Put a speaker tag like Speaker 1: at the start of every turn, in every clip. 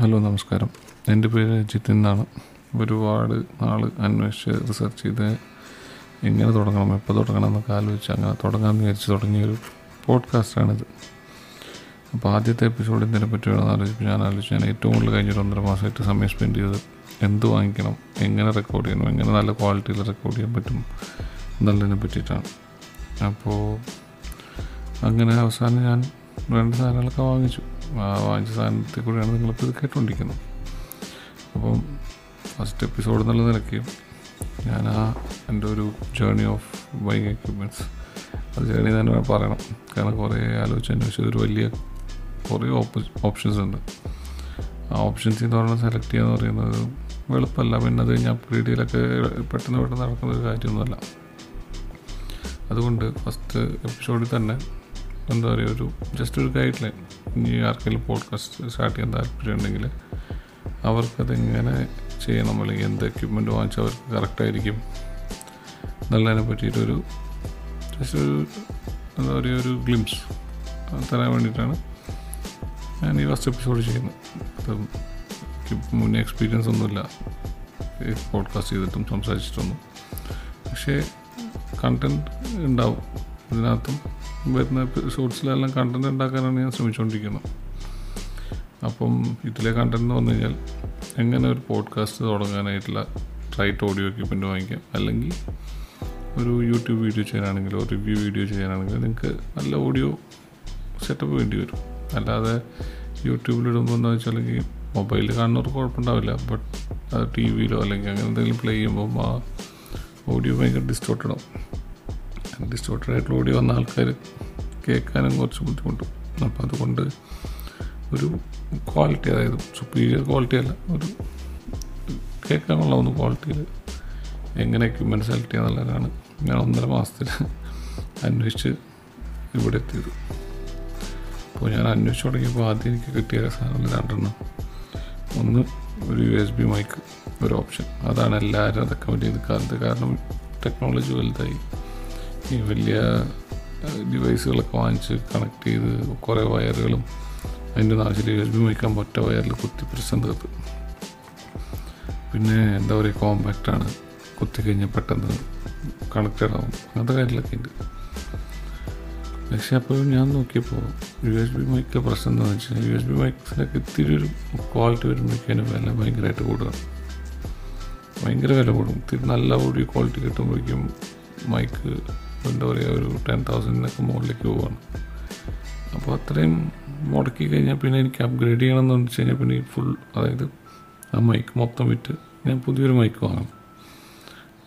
Speaker 1: Hello നമസ്കാരം. എന്റെ പേര് അജിത്ത് എന്നാണ്. ഒരുപാട് നാൾ അന്വേഷിച്ച് റിസർച്ച് ചെയ്ത് എങ്ങനെ തുടങ്ങണം എപ്പോൾ തുടങ്ങണം എന്നൊക്കെ ആലോചിച്ച് അങ്ങനെ തുടങ്ങാമെന്ന് വിചാരിച്ച് തുടങ്ങിയൊരു പോഡ്കാസ്റ്റാണിത്. അപ്പോൾ ആദ്യത്തെ എപ്പിസോഡ് പറ്റി വേണമെന്ന് ആലോചിച്ച് ഞാൻ ആലോചിച്ച് ഞാൻ ഏറ്റവും കൂടുതൽ കഴിഞ്ഞൊരു ഒന്നര മാസമായിട്ട് സമയം സ്പെൻഡ് ചെയ്ത് എന്ത് വാങ്ങിക്കണം എങ്ങനെ റെക്കോർഡ് ചെയ്യണം എങ്ങനെ നല്ല ക്വാളിറ്റിയിൽ റെക്കോർഡ് ചെയ്യാൻ പറ്റും എന്നുള്ളതിനെ പറ്റിയിട്ടാണ്. അപ്പോൾ അങ്ങനെ അവസാനം ഞാൻ രണ്ട് സാധനങ്ങളൊക്കെ വാങ്ങിച്ചു. വാങ്ങിച്ച സാധനത്തിൽ കൂടെയാണ് നിങ്ങളിപ്പോൾ ഇത് കേട്ടുകൊണ്ടിരിക്കുന്നത്. അപ്പം ഫസ്റ്റ് എപ്പിസോഡ് എന്നുള്ള നിലയ്ക്ക് ഞാൻ ആ എന്റെ ഒരു ജേണി ഓഫ് ബൈങ് എക്യുപ്മെന്റ്സ് അത് ജേണി തന്നെ പറയണം. കാരണം കുറേ ആലോചിച്ച് അന്വേഷിച്ചത് ഒരു വലിയ കുറേ ഓപ്ഷൻസ് ഉണ്ട്. ആ ഓപ്ഷൻസ് എന്ന് പറഞ്ഞാൽ സെലക്ട് ചെയ്യുക എന്ന് പറയുന്നത് എളുപ്പമല്ല പിന്നെ അത് കഴിഞ്ഞാൽ അപ്ഗ്രേഡ് ചെയ്യലൊക്കെ പെട്ടെന്ന് പെട്ടെന്ന് നടക്കുന്ന ഒരു കാര്യമൊന്നുമല്ല. അതുകൊണ്ട് ഫസ്റ്റ് എപ്പിസോഡിൽ തന്നെ എന്താ പറയുക ഒരു ജസ്റ്റ് ഒരു ഗൈഡ് ലൈൻ ഇനി ആർക്കെങ്കിലും പോഡ്കാസ്റ്റ് സ്റ്റാർട്ട് ചെയ്യാൻ താല്പര്യം ഉണ്ടെങ്കിൽ അവർക്കതെങ്ങനെ ചെയ്യണം? അല്ലെങ്കിൽ എന്ത് എക്യുപ്മെന്റ് വാങ്ങിച്ചാൽ അവർക്ക് കറക്റ്റായിരിക്കും എന്നുള്ളതിനെ പറ്റിയിട്ടൊരു ജസ്റ്റ് ഒരു എന്താ പറയുക ഒരു ഗ്ലിംസ് തരാൻ വേണ്ടിയിട്ടാണ് ഞാൻ ഈ ഫസ്റ്റ് എപ്പിസോഡ് ചെയ്യുന്നത്. അപ്പം മുന്നേ എക്സ്പീരിയൻസ് ഒന്നുമില്ല ഈ പോഡ്കാസ്റ്റ് ചെയ്തിട്ടും സംസാരിച്ചിട്ടൊന്നും. പക്ഷേ കണ്ടന്റ് ഉണ്ടാവും. ഇതിനകത്തും വരുന്ന എപ്പിസോഡ്സിലെല്ലാം കണ്ടന്റ് ഉണ്ടാക്കാനാണ് ഞാൻ ശ്രമിച്ചുകൊണ്ടിരിക്കുന്നത് അപ്പം ഇതിലെ കണ്ടന്റ് എന്ന് പറഞ്ഞു കഴിഞ്ഞാൽ എങ്ങനെ ഒരു പോഡ്കാസ്റ്റ് തുടങ്ങാനായിട്ടുള്ള റൈറ്റ് ഓഡിയോ എക്യുപ്മെന്റ് വാങ്ങിക്കാം അല്ലെങ്കിൽ ഒരു യൂട്യൂബ് വീഡിയോ ചെയ്യാനാണെങ്കിലോ റിവ്യൂ വീഡിയോ ചെയ്യാനാണെങ്കിലോ നിങ്ങൾക്ക് നല്ല ഓഡിയോ സെറ്റപ്പ് വേണ്ടി വരും. അല്ലാതെ യൂട്യൂബിലിടുമ്പോൾ എന്താ വെച്ചാൽ മൊബൈലിൽ കാണുന്നവർക്ക് കുഴപ്പമുണ്ടാവില്ല ബട്ട് അത് ടി വിയിലോ അല്ലെങ്കിൽ അങ്ങനെ എന്തെങ്കിലും പ്ലേ ചെയ്യുമ്പോൾ ആ ഓഡിയോ ഭയങ്കര ഡിസ്റ്റോർട്ടഡ് ആവും. ഡിസ്റ്റോർട്ടഡ് ആയിട്ടുള്ള ഓഡിയോ വന്ന ആൾക്കാർ കേൾക്കാനും കുറച്ച് ബുദ്ധിമുട്ടും. അപ്പം അതുകൊണ്ട് ഒരു ക്വാളിറ്റി അതായത് സുപ്പീരിയർ ക്വാളിറ്റി അല്ല ഒരു കേൾക്കാനുള്ള ഒന്ന് ക്വാളിറ്റിയിൽ എങ്ങനെ എക്യുപ്മെന്റ് സെലക്ട് ചെയ്യാന്നുള്ളതാണ് ഞാൻ ഒന്നര മാസത്തിൽ അന്വേഷിച്ച് ഇവിടെ എത്തിയത്. അപ്പോൾ ഞാൻ അന്വേഷിച്ച് തുടങ്ങിയപ്പോൾ ആദ്യം എനിക്ക് കിട്ടിയ സാധനങ്ങൾ രണ്ടെണ്ണം. ഒന്ന് ഒരു യു എസ് ബി മൈക്ക് ഒരു ഓപ്ഷൻ അതാണ് എല്ലാവരും റെക്കമെൻഡ് ചെയ്ത് കാലത്ത് കാരണം ടെക്നോളജി വലുതായി. ഈ വലിയ ഡിവൈസുകളൊക്കെ വാങ്ങിച്ച് കണക്ട് ചെയ്ത് കുറേ വയറുകളും അതിന്റെ ആവശ്യമില്ല പറ്റ മൈക്കാൻ ഒറ്റ വയറിൽ കുത്തി പ്രശ്നം തീർത്ത് പിന്നെ എന്താ പറയുക കോമ്പാക്റ്റാണ് കുത്തി കഴിഞ്ഞാൽ പെട്ടെന്ന് കണക്റ്റഡ് ആവും. അങ്ങനത്തെ കാര്യങ്ങളൊക്കെ ഉണ്ട്. പക്ഷേ അപ്പോൾ ഞാൻ നോക്കിയപ്പോൾ യു എസ് ബി മൈക്കിലെ പ്രശ്നം എന്താണെന്ന് വെച്ചാൽ യു എസ് ബി മൈക്സിലൊക്കെ ഇത്തിരി ഒരു ക്വാളിറ്റി വരുമ്പോഴേക്കും വില ഭയങ്കരമായിട്ട് കൂടുകയാണ് ഭയങ്കര വില കൂടും. ഇത്തിരി നല്ല ഓഡിയോ ക്വാളിറ്റി കിട്ടുമ്പോഴേക്കും മൈക്ക് എന്താ പറയുക ഒരു ടെൻ തൗസൻഡിനൊക്കെ മുകളിലേക്ക് പോവാണ്. അപ്പോൾ അത്രയും മുടക്കി കഴിഞ്ഞാൽ പിന്നെ എനിക്ക് അപ്ഗ്രേഡ് ചെയ്യണം എന്ന് വെച്ച് കഴിഞ്ഞാൽ പിന്നെ ഫുൾ അതായത് ആ മൈക്ക് മൊത്തം വിറ്റ് ഞാൻ പുതിയൊരു മൈക്ക് വാങ്ങണം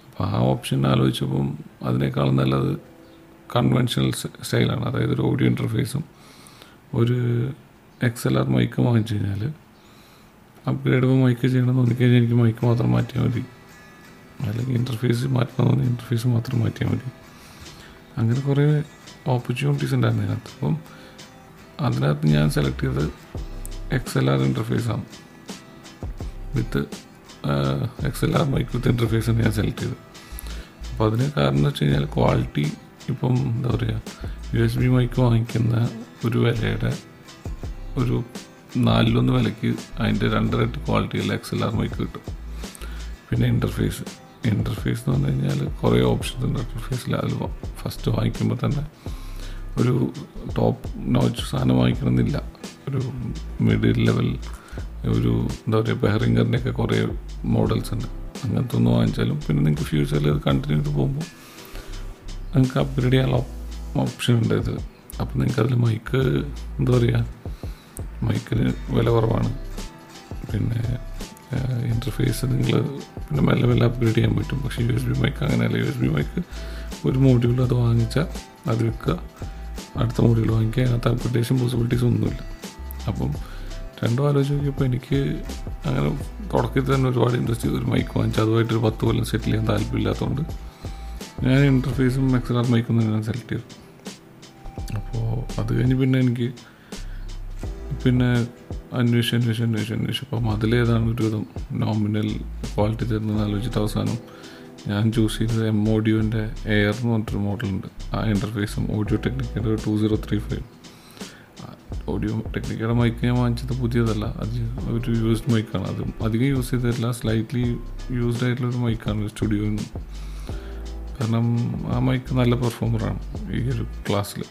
Speaker 1: അപ്പോൾ ആ ഓപ്ഷൻ ആലോചിച്ചപ്പം അതിനേക്കാളും നല്ലത് കൺവെൻഷണൽ സ്റ്റൈലാണ്. അതായത് ഒരു ഓഡിയോ ഇന്റർഫേസും ഒരു എക്സ് എൽ ആർ മൈക്ക് വാങ്ങിച്ചു കഴിഞ്ഞാൽ അപ്ഗ്രേഡ് ചെയ്യുമ്പോൾ മൈക്ക് ചെയ്യണം എന്ന് തോന്നിക്കഴിഞ്ഞാൽ എനിക്ക് മൈക്ക് മാത്രം മാറ്റിയാൽ മതി. അല്ലെങ്കിൽ ഇന്റർഫേസ് മാറ്റണം എന്ന് ഇന്റർഫേസ് മാത്രം മാറ്റിയാൽ മതി. അങ്ങനെ കുറേ ഓപ്പർച്യൂണിറ്റീസ് ഉണ്ടായിരുന്നു അതിനകത്ത് അപ്പം അതിനകത്ത് ഞാൻ സെലക്ട് ചെയ്തത് X L R ഇന്റർഫേസാണ് with X L R mic with ഇന്റർഫേസാണ് ഞാൻ സെലക്ട് ചെയ്തത്. അപ്പോൾ അതിന് കാരണം എന്ന് വെച്ച് കഴിഞ്ഞാൽ ക്വാളിറ്റി ഇപ്പം എന്താ പറയുക യു എസ് ബി മൈക്ക് വാങ്ങിക്കുന്ന ഒരു വിലയുടെ ഒരു നാലിലൊന്ന് വിലയ്ക്ക് അതിന്റെ രണ്ടരട്ടി ക്വാളിറ്റിയുള്ള എക്സ് എൽ ആർ മൈക്ക് കിട്ടും. പിന്നെ ഇന്റർഫേസ് ഇന്റർഫേസ് എന്ന് പറഞ്ഞു കഴിഞ്ഞാൽ കുറേ ഓപ്ഷൻസ് ഉണ്ട്. ഇന്റർഫേസിൽ അതിൽ ഫസ്റ്റ് വാങ്ങിക്കുമ്പോൾ തന്നെ ഒരു ടോപ്പ് നോച്ച് സാധനം വാങ്ങിക്കണമെന്നില്ല. ഒരു മിഡിൽ ലെവൽ ഒരു എന്താ പറയുക ബെഹറിംഗറിന്റെയൊക്കെ കുറേ മോഡൽസ് ഉണ്ട്. അങ്ങനത്തെ ഒന്ന് വാങ്ങിച്ചാലും പിന്നെ നിങ്ങൾക്ക് ഫ്യൂച്ചറിൽ അത് കണ്ടിന്യൂ ചെയ്ത് പോകുമ്പോൾ നിങ്ങൾക്ക് അപ്ഗ്രേഡ് ചെയ്യാനുള്ള ഓപ്ഷൻ ഉണ്ട് ഇത്. അപ്പോൾ നിങ്ങൾക്ക് അതിൽ മൈക്ക് എന്താ പറയുക മൈക്കിന് വില കുറവാണ്. പിന്നെ ഇന്റർഫേസ് നിങ്ങൾ പിന്നെ മെല്ലെ മെല്ലെ അപ്ഗ്രേഡ് ചെയ്യാൻ പറ്റും. പക്ഷേ യു എസ് ബി മൈക്ക് അങ്ങനെയല്ല. യു എസ് ബി മൈക്ക് ഒരു മോഡ്യൂൾ അത് വാങ്ങിച്ചാൽ അത് വിൽക്കുക അടുത്ത മോഡ്യൂൾ വാങ്ങിക്കുക. അതിനകത്ത് അപ്ഗ്രഡേഷൻ പോസിബിലിറ്റീസ് ഒന്നുമില്ല. അപ്പം രണ്ടും ആലോചിച്ച് നോക്കിയപ്പോൾ എനിക്ക് അങ്ങനെ തുടക്കത്തിൽ തന്നെ ഒരുപാട് ഇൻട്രസ്റ്റ് ചെയ്തു ഒരു മൈക്ക് വാങ്ങിച്ചാൽ അതുമായിട്ടൊരു പത്ത് കൊല്ലം സെറ്റിൽ ചെയ്യാൻ താല്പര്യമില്ലാത്തതുകൊണ്ട് ഞാൻ ഇന്റർഫേസും എക്സലാർ മൈക്കും തന്നെ ഞാൻ സെലക്ട് ചെയ്തു അപ്പോൾ അത് കഴിഞ്ഞ് പിന്നെ എനിക്ക് പിന്നെ അന്വേഷിച്ച് അന്വേഷിച്ച് അന്വേഷിച്ച് അന്വേഷിച്ചു. അപ്പം അതിലേതാണ് ഒരുവിധം നോമിനൽ ക്വാളിറ്റി തരുന്നത് ആലോചിച്ചിട്ട് അവസാനം ഞാൻ ചൂസ് ചെയ്തത് എം ഓഡിയോന്റെ എയർ എന്ന് പറഞ്ഞിട്ടൊരു മോഡലുണ്ട് ആ ഇന്റർഫേസും Audio ടെക്നിക്കയുടെ two zero three five Audio ടെക്നിക്കയുടെ mic ഞാൻ വാങ്ങിച്ചത് പുതിയതല്ല. അത് ഒരു യൂസ്ഡ് മൈക്കാണ് അത് അധികം യൂസ് ചെയ്തിട്ടില്ല. സ്ലൈറ്റ്ലി യൂസ്ഡ് ആയിട്ടുള്ള ഒരു മൈക്കാണ് സ്റ്റുഡിയോയിൽ കാരണം ആ മൈക്ക് നല്ല പെർഫോമറാണ് ഈ ഒരു ക്ലാസ്സിൽ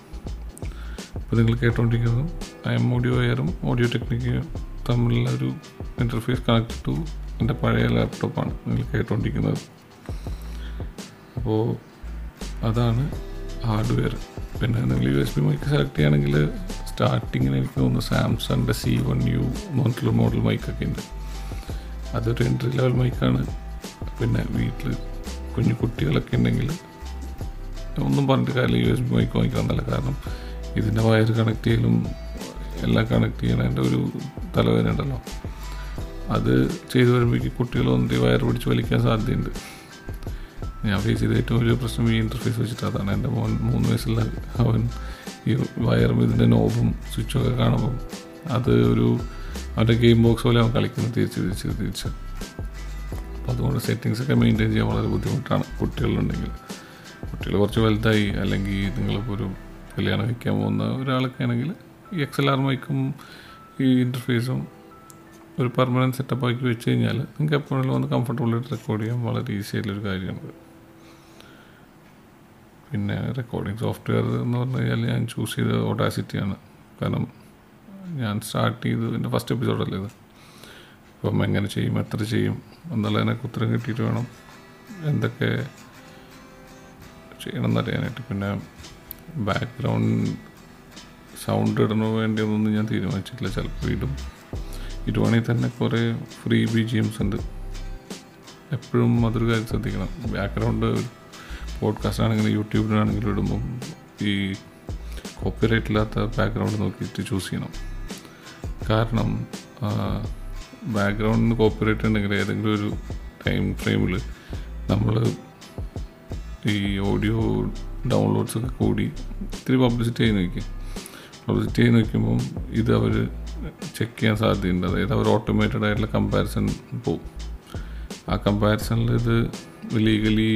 Speaker 1: അപ്പോൾ നിങ്ങൾ കേട്ടുകൊണ്ടിരിക്കുന്നത് ഐ എം ഓഡിയോ എയറും ഓഡിയോ ടെക്നിക്കും തമ്മിലുള്ള ഒരു ഇന്റർഫേസ് കണക്ട് ടു എന്റെ പഴയ ലാപ്ടോപ്പാണ് നിങ്ങൾ കേട്ടുകൊണ്ടിരിക്കുന്നത് അപ്പോൾ അതാണ് ഹാർഡ്വെയർ പിന്നെ നിങ്ങൾ U S B mic select ചെയ്യുകയാണെങ്കിൽ സ്റ്റാർട്ടിങ്ങിന് എനിക്ക് തോന്നുന്നു സാംസങ്ങിന്റെ സി വൺ യു എന്ന് മോഡൽ മൈക്കൊക്കെ ഉണ്ട്. അതൊരു എൻട്രി ലെവൽ മൈക്കാണ് പിന്നെ വീട്ടിൽ കുഞ്ഞു കുട്ടികളൊക്കെ ഉണ്ടെങ്കിൽ ഒന്നും പറഞ്ഞിട്ട് കാര്യം യു എസ് ബി മൈക്ക് വാങ്ങിക്കാൻ നല്ല കാരണം ഇതിന്റെ വയർ കണക്ട് ചെയ്യലും എല്ലാം കണക്ട് ചെയ്യണതിന്റെ ഒരു തലവേദന ഉണ്ടല്ലോ. അത് ചെയ്തു വരുമ്പോഴേക്ക് കുട്ടികൾ ഒന്നി വയർ പിടിച്ച് വലിക്കാൻ സാധ്യതയുണ്ട്. ഞാൻ ഫേസ് ചെയ്ത ഏറ്റവും വലിയ പ്രശ്നം ഈ ഇന്റർഫേസ് വെച്ചിട്ട് അതാണ്. എന്റെ മോൻ മൂന്ന് വയസ്സുള്ള അവൻ ഈ വയറും ഇതിന്റെ നോബും സ്വിച്ചൊക്കെ കാണുമ്പോൾ അത് ഒരു അവന്റെ ഗെയിം ബോക്സ് പോലെ അവൻ കളിക്കുന്നത് തിരിച്ച് തിരിച്ച് തിരിച്ച്. അപ്പോൾ അതുകൊണ്ട് സെറ്റിങ്സ് ഒക്കെ മെയിന്റെയിൻ ചെയ്യാൻ വളരെ ബുദ്ധിമുട്ടാണ് കുട്ടികളുണ്ടെങ്കിൽ. കുട്ടികൾ കുറച്ച് വലുതായി അല്ലെങ്കിൽ നിങ്ങളിപ്പോൾ ഒരു കല്യാണം വയ്ക്കാൻ പോകുന്ന ഒരാളൊക്കെ ആണെങ്കിൽ ഈ എക്സ് എൽ ആർ മൈക്കും ഈ ഇന്റർഫേസും ഒരു പെർമനന്റ് സെറ്റപ്പ് ആക്കി വെച്ച് കഴിഞ്ഞാൽ നിങ്ങൾക്ക് എപ്പോഴും വന്ന് കംഫർട്ടബിളായിട്ട് റെക്കോർഡ് ചെയ്യാൻ വളരെ ഈസി ആയിട്ടുള്ളൊരു കാര്യമാണ്. പിന്നെ റെക്കോർഡിംഗ് സോഫ്റ്റ്വെയർ എന്ന് പറഞ്ഞു കഴിഞ്ഞാൽ ഞാൻ ചൂസ് ചെയ്തത് ഓട്ടാസിറ്റിയാണ് കാരണം ഞാൻ സ്റ്റാർട്ട് ചെയ്ത് എന്റെ ഫസ്റ്റ് എപ്പിസോഡല്ലേ ഇത്? അപ്പം എങ്ങനെ ചെയ്യും എത്ര ചെയ്യും എന്നുള്ളതിനൊക്കെ ഉത്തരം കിട്ടിയിട്ട് വേണം എന്തൊക്കെ ചെയ്യണം എന്നറിയാനായിട്ട്. പിന്നെ ബാക്ക്ഗ്രൗണ്ട് സൗണ്ട് ഇടണോ വേണ്ടിയൊന്നും ഞാൻ തീരുമാനിച്ചിട്ടില്ല. ചിലപ്പോൾ ഇടും. ഇടുവാണെങ്കിൽ തന്നെ കുറേ ഫ്രീ ബി ജി എംസ് ഉണ്ട്. എപ്പോഴും അതൊരു കാര്യം ശ്രദ്ധിക്കണം. ബാക്ക്ഗ്രൗണ്ട് പോഡ്കാസ്റ്റ് ആണെങ്കിലും യൂട്യൂബിലാണെങ്കിലും ഇടുമ്പം ഈ കോപ്പിറൈറ്റ് ഇല്ലാത്ത ബാക്ക്ഗ്രൗണ്ട് നോക്കിയിട്ട് ചൂസ് ചെയ്യണം. കാരണം ബാക്ക്ഗ്രൗണ്ടിന് കോപ്പിറൈറ്റ് ഉണ്ടെങ്കിൽ ഏതെങ്കിലും ഒരു ടൈം ഫ്രെയിമിൽ നമ്മൾ ഈ ഓഡിയോ ഡൗൺലോഡ്സൊക്കെ കൂടി ഇത്തിരി പബ്ലിസിറ്റി ആയി നോക്കി പബ്ലിസിറ്റി ചെയ്ത് നോക്കുമ്പം ഇത് അവർ ചെക്ക് ചെയ്യാൻ സാധ്യതയുണ്ട്. അതായത് അവർ ഓട്ടോമേറ്റഡ് ആയിട്ടുള്ള കമ്പാരിസൺ പോവും. ആ കമ്പാരിസണിൽ ഇത് ലീഗലി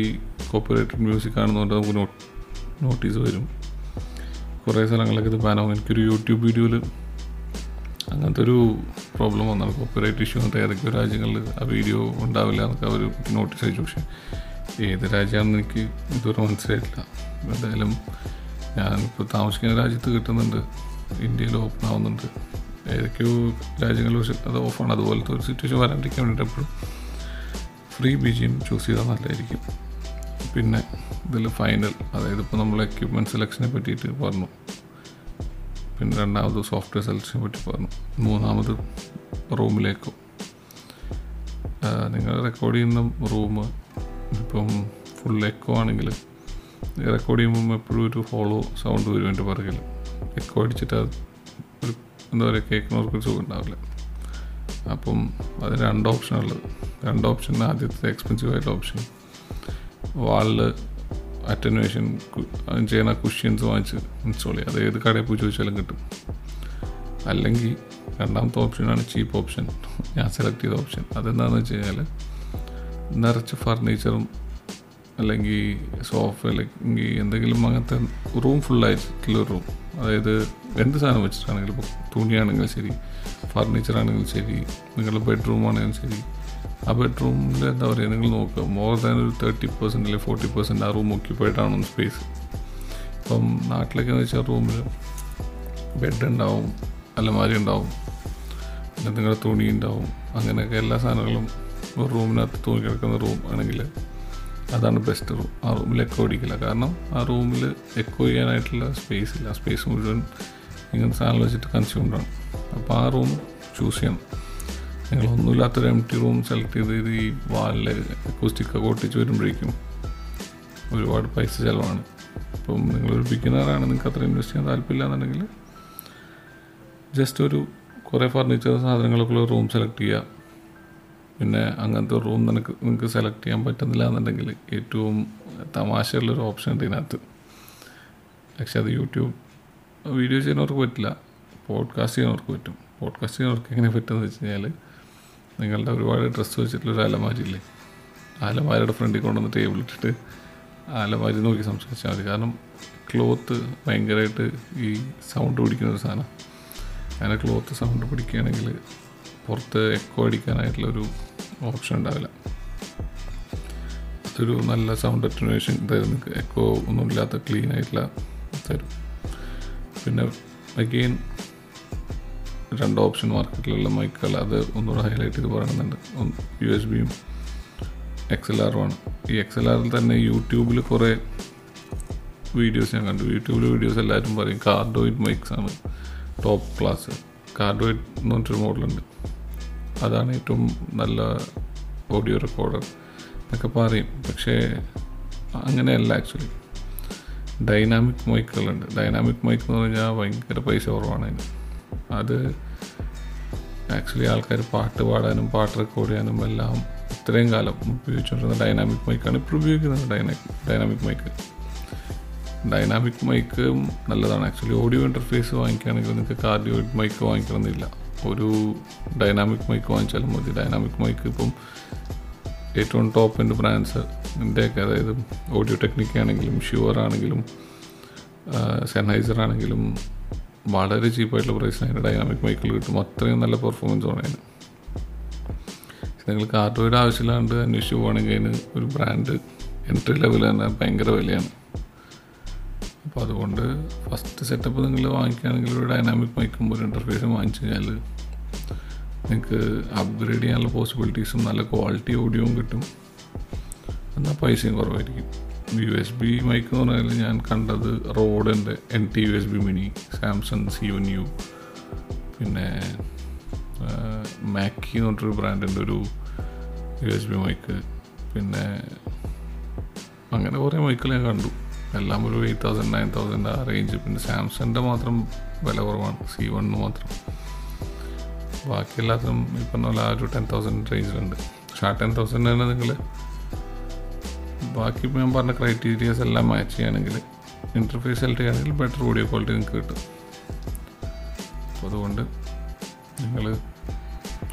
Speaker 1: കോപ്പറേറ്റഡ് മ്യൂസിക് ആണെന്നുകൊണ്ട് നമുക്ക് നോട്ടീസ് വരും. കുറേ സ്ഥലങ്ങളിലൊക്കെ ഇത് ബാനാവും എനിക്കൊരു യൂട്യൂബ് വീഡിയോയിൽ അങ്ങനത്തെ ഒരു പ്രോബ്ലം വന്നാൽ കോപ്പറേറ്റ് ഇഷ്യൂ എന്നിട്ട് ഏതൊക്കെ രാജ്യങ്ങളിൽ ആ വീഡിയോ ഉണ്ടാവില്ല എന്നൊക്കെ അവർ നോട്ടീസ് അയച്ചു. പക്ഷേ ഏത് രാജ്യമാണെന്ന് എനിക്ക് ഇതുവരെ മനസ്സിലായിട്ടില്ല. എന്തായാലും ഞാനിപ്പോൾ താമസിക്കുന്ന രാജ്യത്ത് കിട്ടുന്നുണ്ട്. ഇന്ത്യയിൽ ഓപ്പൺ ആവുന്നുണ്ട്. ഏതൊക്കെയോ രാജ്യങ്ങളിൽ അത് ഓഫാണ് അതുപോലത്തെ ഒരു സിറ്റുവേഷൻ വരാണ്ടിരിക്കാൻ വേണ്ടിയിട്ട് എപ്പോഴും free B G M choose ചെയ്താൽ നല്ലതായിരിക്കും. പിന്നെ ഇതിൽ ഫൈനൽ അതായത് ഇപ്പോൾ നമ്മൾ എക്യുപ്മെന്റ് സെലക്ഷനെ പറ്റിയിട്ട് പറഞ്ഞു. പിന്നെ രണ്ടാമത് സോഫ്റ്റ്വെയർ സെലക്ഷനെ പറ്റി പറഞ്ഞു. മൂന്നാമത് റൂമിലേക്കും. നിങ്ങൾ റെക്കോർഡ് ചെയ്യുന്ന റൂം ഇപ്പം ഫുൾ എക്കോ ആണെങ്കിൽ റെക്കോർഡ് ചെയ്യുമ്പോൾ എപ്പോഴും ഒരു ഹോളോ സൗണ്ട് വരും എന്റെ പുറകിൽ എക്കോ അടിച്ചിട്ട് ഒരു എന്താ പറയുക കേൾക്കുന്നവർക്ക് ഒരു സുഖം ഉണ്ടാവില്ല. അപ്പം അത് രണ്ട് ഓപ്ഷനുള്ളത് രണ്ട് ഓപ്ഷൻ ആദ്യത്തെ എക്സ്പെൻസീവ് ആയിട്ടുള്ള ഓപ്ഷൻ വാളിൽ അറ്റനുവേഷൻ ചെയ്യുന്ന കുഷ്യൻസ് വാങ്ങിച്ച് ഇൻസ്റ്റാൾ ചെയ്യുക. അത് ഏത് കടയിൽ പോയി ചോദിച്ചാലും കിട്ടും. അല്ലെങ്കിൽ രണ്ടാമത്തെ ഓപ്ഷനാണ് ചീപ്പ് ഓപ്ഷൻ ഞാൻ സെലക്ട് ചെയ്ത ഓപ്ഷൻ അതെന്താണെന്ന് വെച്ച് കഴിഞ്ഞാൽ നിറച്ച് ഫർണിച്ചറും അല്ലെങ്കിൽ സോഫ അല്ലെങ്കിൽ എന്തെങ്കിലും അങ്ങനത്തെ റൂം ഫുള്ളായിട്ടുള്ള റൂം അതായത് എന്ത് സാധനം വെച്ചിട്ടാണെങ്കിലും ഇപ്പോൾ തുണിയാണെങ്കിലും ശരി ഫർണിച്ചറാണെങ്കിലും ശരി നിങ്ങളുടെ ബെഡ്റൂം ആണെങ്കിലും ശരി. ആ ബെഡ്റൂമിൽ എന്താ പറയുക നിങ്ങൾ നോക്കുക മോർ ദാൻ ഒരു തേർട്ടി പെർസെന്റ് അല്ലെങ്കിൽ ഫോർട്ടി പെർസെന്റ് ആ റൂം ഓക്യുപ്പൈഡാണ് സ്പേസ് ഇപ്പം നാട്ടിലൊക്കെ എന്ന് വെച്ചാൽ റൂമിൽ ബെഡ് ഉണ്ടാവും അലമാരി ഉണ്ടാവും പിന്നെ നിങ്ങളുടെ തുണി ഉണ്ടാവും അങ്ങനെയൊക്കെ എല്ലാ സാധനങ്ങളും ഒരു റൂമിനകത്ത് തൂങ്ങി കിടക്കുന്ന റൂം ആണെങ്കിൽ അതാണ് ബെസ്റ്റ് റൂം ആ റൂമിൽ എക്കോ അടിക്കില്ല കാരണം ആ റൂമിൽ എക്കോ ചെയ്യാനായിട്ടുള്ള സ്പേസ് ഇല്ല. സ്പേസ് മുഴുവൻ ഇങ്ങനത്തെ സാധനം വെച്ചിട്ട് കൺസ്യൂംഡാണ് അപ്പോൾ ആ റൂം ചൂസ് ചെയ്യണം. നിങ്ങൾ ഒന്നുമില്ലാത്തൊരു എം ടി റൂം സെലക്ട് ചെയ്ത് ഇത് ഈ വാളിൽ അക്കോസ്റ്റിക്കൊക്കെ ഒട്ടിച്ച് വരുമ്പോഴേക്കും ഒരുപാട് പൈസ ചിലവാണ്. ഇപ്പം നിങ്ങളൊരു ബിഗിനറാണ് നിങ്ങൾക്ക് അത്ര ഇൻവെസ്റ്റ് ചെയ്യാൻ താല്പര്യമില്ല എന്നുണ്ടെങ്കിൽ ജസ്റ്റ് ഒരു കുറേ ഫർണിച്ചർ സാധനങ്ങളൊക്കെ ഉള്ള റൂം സെലക്ട് ചെയ്യുക. പിന്നെ അങ്ങനത്തെ റൂം നിനക്ക് നിങ്ങൾക്ക് സെലക്ട് ചെയ്യാൻ പറ്റുന്നില്ല എന്നുണ്ടെങ്കിൽ ഏറ്റവും തമാശയുള്ളൊരു ഓപ്ഷൻ ഉണ്ട് ഇതിനകത്ത്. പക്ഷെ അത് യൂട്യൂബ് വീഡിയോ ചെയ്യുന്നവർക്ക് പറ്റില്ല. പോഡ്കാസ്റ്റ് ചെയ്യുന്നവർക്ക് പറ്റും. പോഡ്കാസ്റ്റ് ചെയ്യുന്നവർക്ക് എങ്ങനെ പറ്റുമെന്ന് വെച്ച് കഴിഞ്ഞാൽ നിങ്ങളുടെ ഒരുപാട് ഡ്രസ്സ് വെച്ചിട്ടുള്ളൊരു അലമാരിയില്ലേ? ആ അലമാരിയുടെ ഫ്രണ്ടിൽ കൊണ്ടുവന്ന് ടേബിൾ ഇട്ടിട്ട് അലമാരി നോക്കി സംസാരിച്ചാൽ മതി. കാരണം ക്ലോത്ത് ഭയങ്കരമായിട്ട് ഈ സൗണ്ട് പിടിക്കുന്ന ഒരു സാധനം. അങ്ങനെ ക്ലോത്ത് സൗണ്ട് പിടിക്കുകയാണെങ്കിൽ പുറത്ത് എക്കോ അടിക്കാനായിട്ടുള്ളൊരു ഓപ്ഷൻ ഉണ്ടാവില്ല. അതൊരു നല്ല സൗണ്ട് അറ്റുനേഷൻ തരും എക്കോ ഒന്നും ഇല്ലാത്ത ക്ലീൻ ആയിട്ടുള്ള തരും. പിന്നെ അഗെയിൻ രണ്ട് ഓപ്ഷൻ മാർക്കറ്റിലുള്ള മൈക്കുകൾ അത് ഒന്നുകൂടെ ഹൈലൈറ്റ് ചെയ്ത് പറയുന്നുണ്ട്. യു എസ് ബിയും എക്സ് എൽ ആറുമാണ് ഈ എക്സ് എൽ ആറിൽ തന്നെ യൂട്യൂബിൽ കുറേ വീഡിയോസ് ഞാൻ കണ്ടു. യൂട്യൂബിൽ വീഡിയോസ് എല്ലാവരും പറയും കാർഡോയിഡ് മൈക്സാണ് ടോപ്പ് ക്ലാസ് കാർഡോയിഡ് എന്ന് പറഞ്ഞിട്ടൊരു മോഡലുണ്ട് അതാണ് ഏറ്റവും നല്ല ഓഡിയോ റെക്കോർഡർ എന്നൊക്കെ പറയും. പക്ഷേ അങ്ങനെയല്ല ആക്ച്വലി. ഡൈനാമിക് മൈക്കുകളുണ്ട്. ഡൈനാമിക് മൈക്ക് എന്ന് പറഞ്ഞാൽ ഭയങ്കര പൈസ കുറവാണ് അതിന്. അത് ആക്ച്വലി ആൾക്കാർ പാട്ട് പാടാനും പാട്ട് റെക്കോർഡ് ചെയ്യാനും എല്ലാം ഇത്രയും കാലം ഉപയോഗിച്ചുകൊണ്ടിരുന്ന ഡൈനാമിക് മൈക്കാണ് ഇപ്പോൾ ഉപയോഗിക്കുന്നത് dynamic dynamic mic. Dynamic mic നല്ലതാണ്. ആക്ച്വലി ഓഡിയോ ഇന്റർഫേസ് വാങ്ങിക്കുകയാണെങ്കിൽ നിങ്ങൾക്ക് കാർഡിയോ മൈക്ക് വാങ്ങിക്കണമെന്നില്ല. ഒരു ഡൈനാമിക് മൈക്ക് വാങ്ങിച്ചാലും മതി. ഡൈനാമിക് മൈക്ക് ഇപ്പം ഏറ്റവും ടോപ്പ് എന്റെ ബ്രാൻഡ്സ് എന്റെയൊക്കെ അതായത് ഓഡിയോ ടെക്നിക്ക് ആണെങ്കിലും ഷുവർ ആണെങ്കിലും സെനൈസർ ആണെങ്കിലും വളരെ ചീപ്പായിട്ടുള്ള പ്രൈസിന് അതിന്റെ ഡൈനാമിക് മൈക്കിൽ കിട്ടും. അത്രയും നല്ല പെർഫോമൻസ് ആണ് അതിന്. നിങ്ങൾക്ക് കാർഡോയുടെ ആവശ്യമില്ലാണ്ട് അന്വേഷിച്ച് പോകണമെങ്കിൽ അതിന് ഒരു ബ്രാൻഡ് എൻട്രി ലെവൽ തന്നെ ഭയങ്കര വിലയാണ്. അപ്പോൾ അതുകൊണ്ട് ഫസ്റ്റ് സെറ്റപ്പ് നിങ്ങൾ വാങ്ങിക്കുകയാണെങ്കിൽ ഒരു ഡൈനാമിക് മൈക്കും ഒരു ഇന്റർഫേസും വാങ്ങിച്ചു കഴിഞ്ഞാൽ നിങ്ങൾക്ക് അപ്ഗ്രേഡ് ചെയ്യാനുള്ള പോസിബിലിറ്റീസും നല്ല ക്വാളിറ്റി ഓഡിയോയും കിട്ടും. എന്നാൽ പൈസയും കുറവായിരിക്കും. യു എസ് ബി മൈക്ക് എന്ന് പറഞ്ഞാൽ ഞാൻ കണ്ടത് റോഡിന്റെ N T U S B mini Samsung C one U പിന്നെ മാക്കി എന്ന് പറഞ്ഞൊരു ബ്രാൻഡിന്റെ ഒരു യു എസ് ബി മൈക്ക് പിന്നെ അങ്ങനെ കുറേ മൈക്കുകൾ ഞാൻ കണ്ടു. എല്ലാം ഒരു എയ്റ്റ് തൗസൻഡ് നയൻ തൗസൻഡ് ആ റേഞ്ച് പിന്നെ സാംസങ്ങിന്റെ മാത്രം വില കുറവാണ് സി വണ്ണിന് മാത്രം. ബാക്കി എല്ലാത്തിനും പറഞ്ഞ പോലെ ആ ഒരു ടെൻ തൗസൻഡ് റേഞ്ചിലുണ്ട് പക്ഷേ ആ ടെൻ തൗസൻഡ് തന്നെ നിങ്ങൾ ബാക്കി ഇപ്പോൾ ഞാൻ പറഞ്ഞ ക്രൈറ്റീരിയസ് എല്ലാം മാച്ച് ചെയ്യുകയാണെങ്കിൽ ഇന്റർഫേസ് സെലക്ട് ചെയ്യുകയാണെങ്കിൽ ബെറ്റർ ഓഡിയോ ക്വാളിറ്റി നിങ്ങൾക്ക് കിട്ടും. അപ്പോൾ അതുകൊണ്ട് നിങ്ങൾ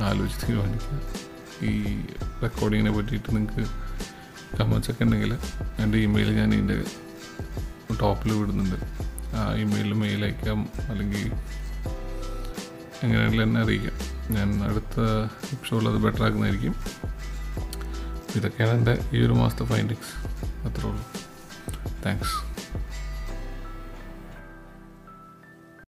Speaker 1: ആലോചിച്ച് തീരുമാനിക്കുക. ഈ റെക്കോർഡിങ്ങിനെ പറ്റിയിട്ട് നിങ്ങൾക്ക് കമൻസ് ഒക്കെ ഉണ്ടെങ്കിൽ എന്റെ ഇമെയിൽ ഞാൻ ഇതിന്റെ ടോപ്പിൽ വിടുന്നുണ്ട്. ഇമെയിൽ മെയിൽ അയക്കാം അല്ലെങ്കിൽ എങ്ങനെയാണെങ്കിലും എന്നെ അറിയിക്കാം. ഞാൻ അടുത്ത എപ്പിസോഡിൽ അത് ബെറ്റർ ആക്കുന്നതായിരിക്കും. ഇതൊക്കെയാണ് എന്റെ ഈ ഒരു മാസത്തെ ഫൈൻഡിങ്സ് അത്രേ ഉള്ളൂ. താങ്ക്സ്